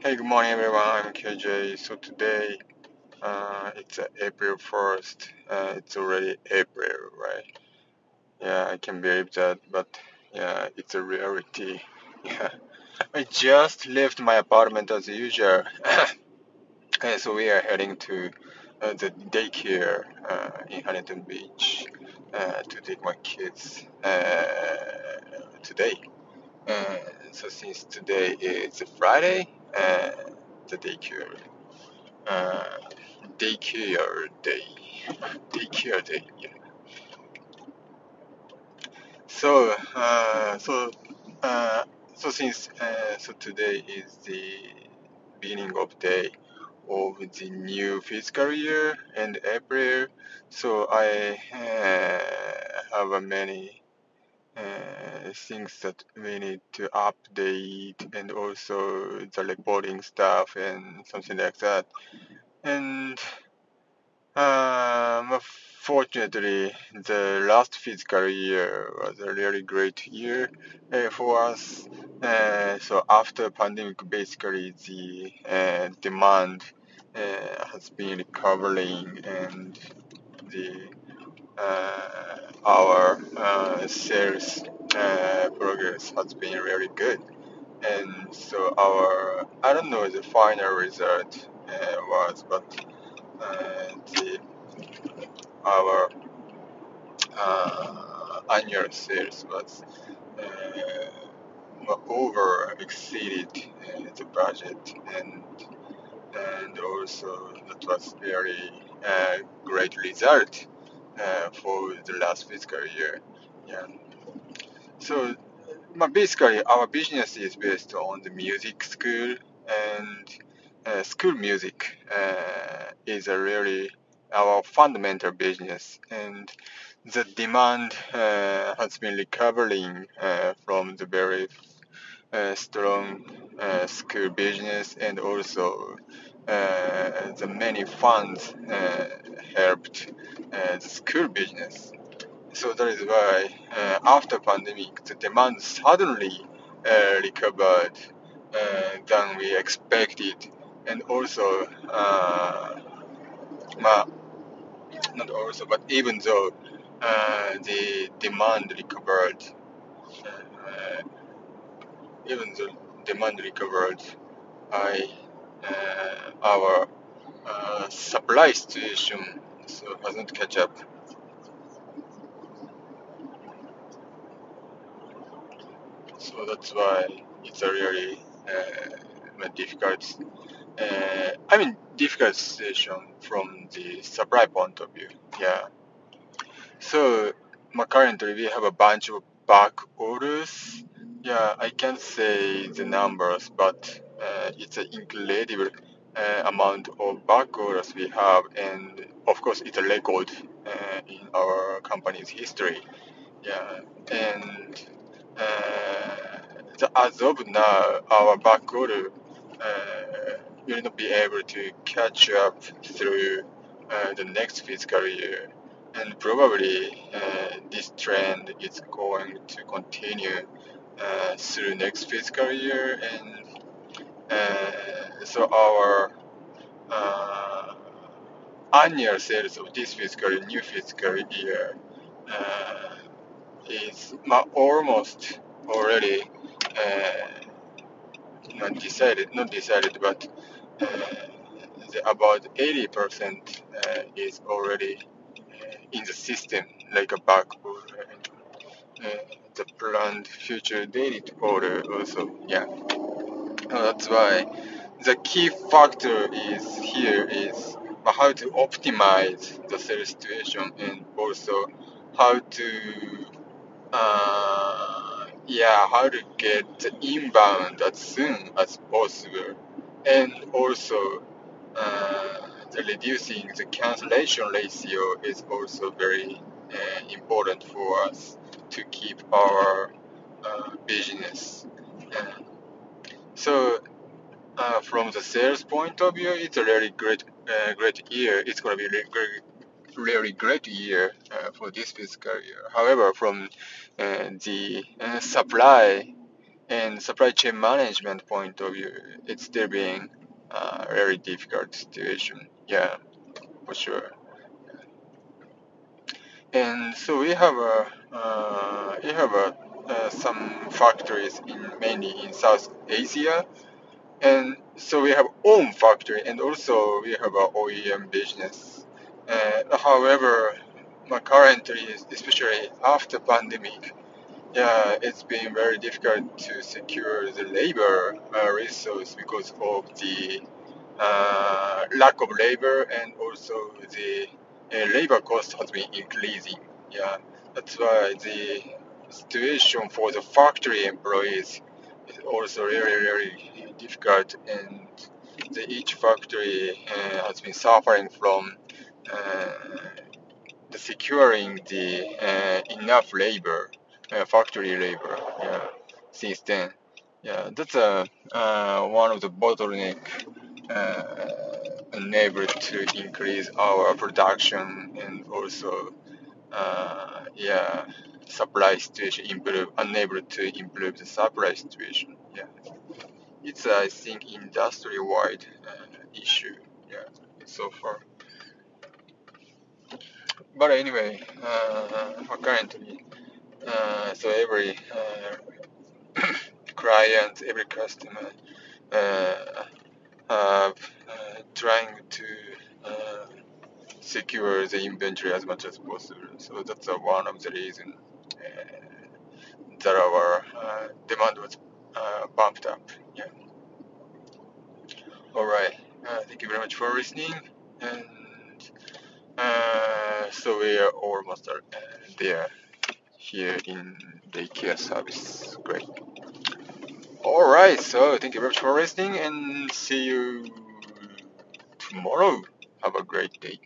Hey, good morning, everyone. I'm KJ. So today, uh, it's uh, April 1st. Uh, it's already April, right? Yeah, I can believe that, but yeah, it's a reality. Yeah, I just left my apartment as usual. Uh, so we are heading to uh, the daycare uh, in Huntington Beach uh, to take my kids today. So since today is Friday, the daycare uh, daycare day. Daycare day. Yeah. So uh, so uh, so since uh, so today is the beginning of day of the new fiscal year and April. So I uh, have a many uh, things that we need to update and also the reporting stuff and something like that. And um, fortunately, the last fiscal year was a really great year uh, for us. Uh, so after pandemic, basically the uh, demand uh, has been recovering and the our uh, sales uh, progress has been really good. And so our I don't know the final result uh, was, but uh, the our uh, annual sales was uh, over exceeded uh, the budget and and also that was very uh, great result uh, for the last fiscal year. Yeah. So basically our business is based on the music school and uh, school music uh, is a really our fundamental business and the demand uh, has been recovering uh, from the very uh, strong school business and also the many funds uh, helped uh, the school business. So that is why uh, after pandemic the demand suddenly uh, recovered uh, than we expected and also uh, not also but even though uh, the demand recovered uh, even though demand recovered I uh, our uh, supply situation so hasn't catch up so that's why it's a really uh, difficult uh, I mean difficult situation from the supply point of view. Yeah. So currently we have a bunch of back orders. Yeah I can't say the numbers but uh, it's an incredible uh, amount of back orders we have and of course it's a record uh, in our company's history. Yeah and uh, the, as of now our back order uh, will not be able to catch up through uh, the next fiscal year. And probably uh, this trend is going to continue uh, through next fiscal year and uh, so our uh, annual sales of this fiscal new fiscal year uh, is almost already uh, not decided not decided but uh, the, about 80% uh, is already uh, in the system like a back order uh, the planned future daily order also yeah Uh, that's why. The key factor is here is how to optimize the sales situation and also how to uh, yeah how to get inbound as soon as possible. And also uh, the reducing the cancellation ratio is also very uh, important for us to keep our uh, business uh, so uh, from the sales point of view, it's a really great, uh, great year. It's going to be really great, really great year uh, for this fiscal year. However, from uh, the uh, supply and supply chain management point of view, it's still being a very difficult situation. Yeah, for sure. And so we have a uh, we have a, uh, some factories in mainly in South Asia, and so we have own factory and also we have a OEM business. Uh, however, currently, especially after pandemic, yeah, it's been very difficult to secure the labor uh, resource because of the uh, lack of labor and also the uh, labor cost has been increasing. Yeah, that's why the situation for the factory employees is also really, really difficult, and the, each factory uh, has been suffering from uh, the securing the uh, enough labor, uh, factory labor. Yeah, since then. Yeah, that's uh, one of the bottleneck uh, unable to increase our production and also uh, yeah supply situation improve unable to improve the supply situation. Yeah. It's I think industry wide uh, issue. Yeah so far. But anyway uh, currently uh, so every uh, client every customer uh, uh, trying to secure the inventory as much as possible. So that's one of the reasons that uh, our demand was uh, bumped up. Yeah. All right. Uh, thank you very much for listening. And so we are almost there here in the IKEA service. Great. Alright, so thank you very much for listening and see you tomorrow. Have a great day.